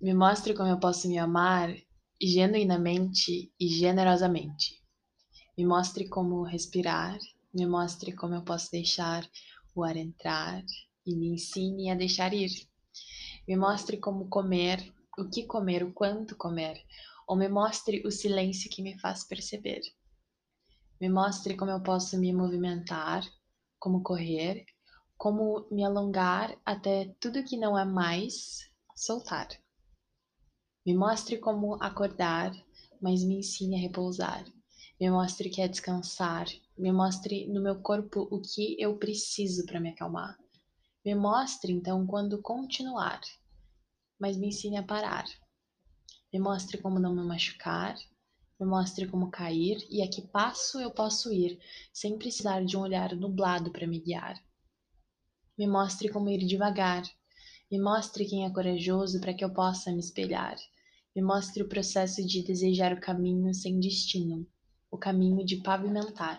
Me mostre como eu posso me amar genuinamente e generosamente. Me mostre como respirar, me mostre como eu posso deixar o ar entrar e me ensine a deixar ir. Me mostre como comer, o que comer, o quanto comer, ou me mostre o silêncio que me faz perceber. Me mostre como eu posso me movimentar, como correr, como me alongar até tudo que não é mais soltar. Me mostre como acordar, mas me ensine a repousar. Me mostre que é descansar. Me mostre no meu corpo o que eu preciso para me acalmar. Me mostre então quando continuar, mas me ensine a parar. Me mostre como não me machucar. Me mostre como cair e a que passo eu posso ir, sem precisar de um olhar nublado para me guiar. Me mostre como ir devagar. Me mostre quem é corajoso para que eu possa me espelhar. Me mostre o processo de desejar o caminho sem destino, o caminho de pavimentar.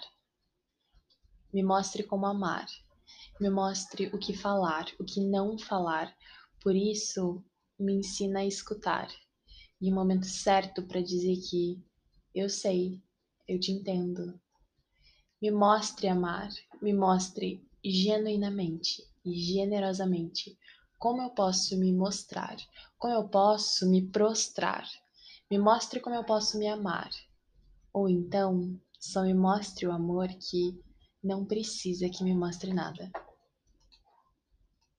Me mostre como amar. Me mostre o que falar, o que não falar. Por isso, me ensina a escutar. E o momento certo para dizer que eu sei, eu te entendo. Me mostre amar, me mostre genuinamente e generosamente como eu posso me mostrar? Como eu posso me prostrar? Me mostre como eu posso me amar. Ou então, só me mostre o amor que não precisa que me mostre nada.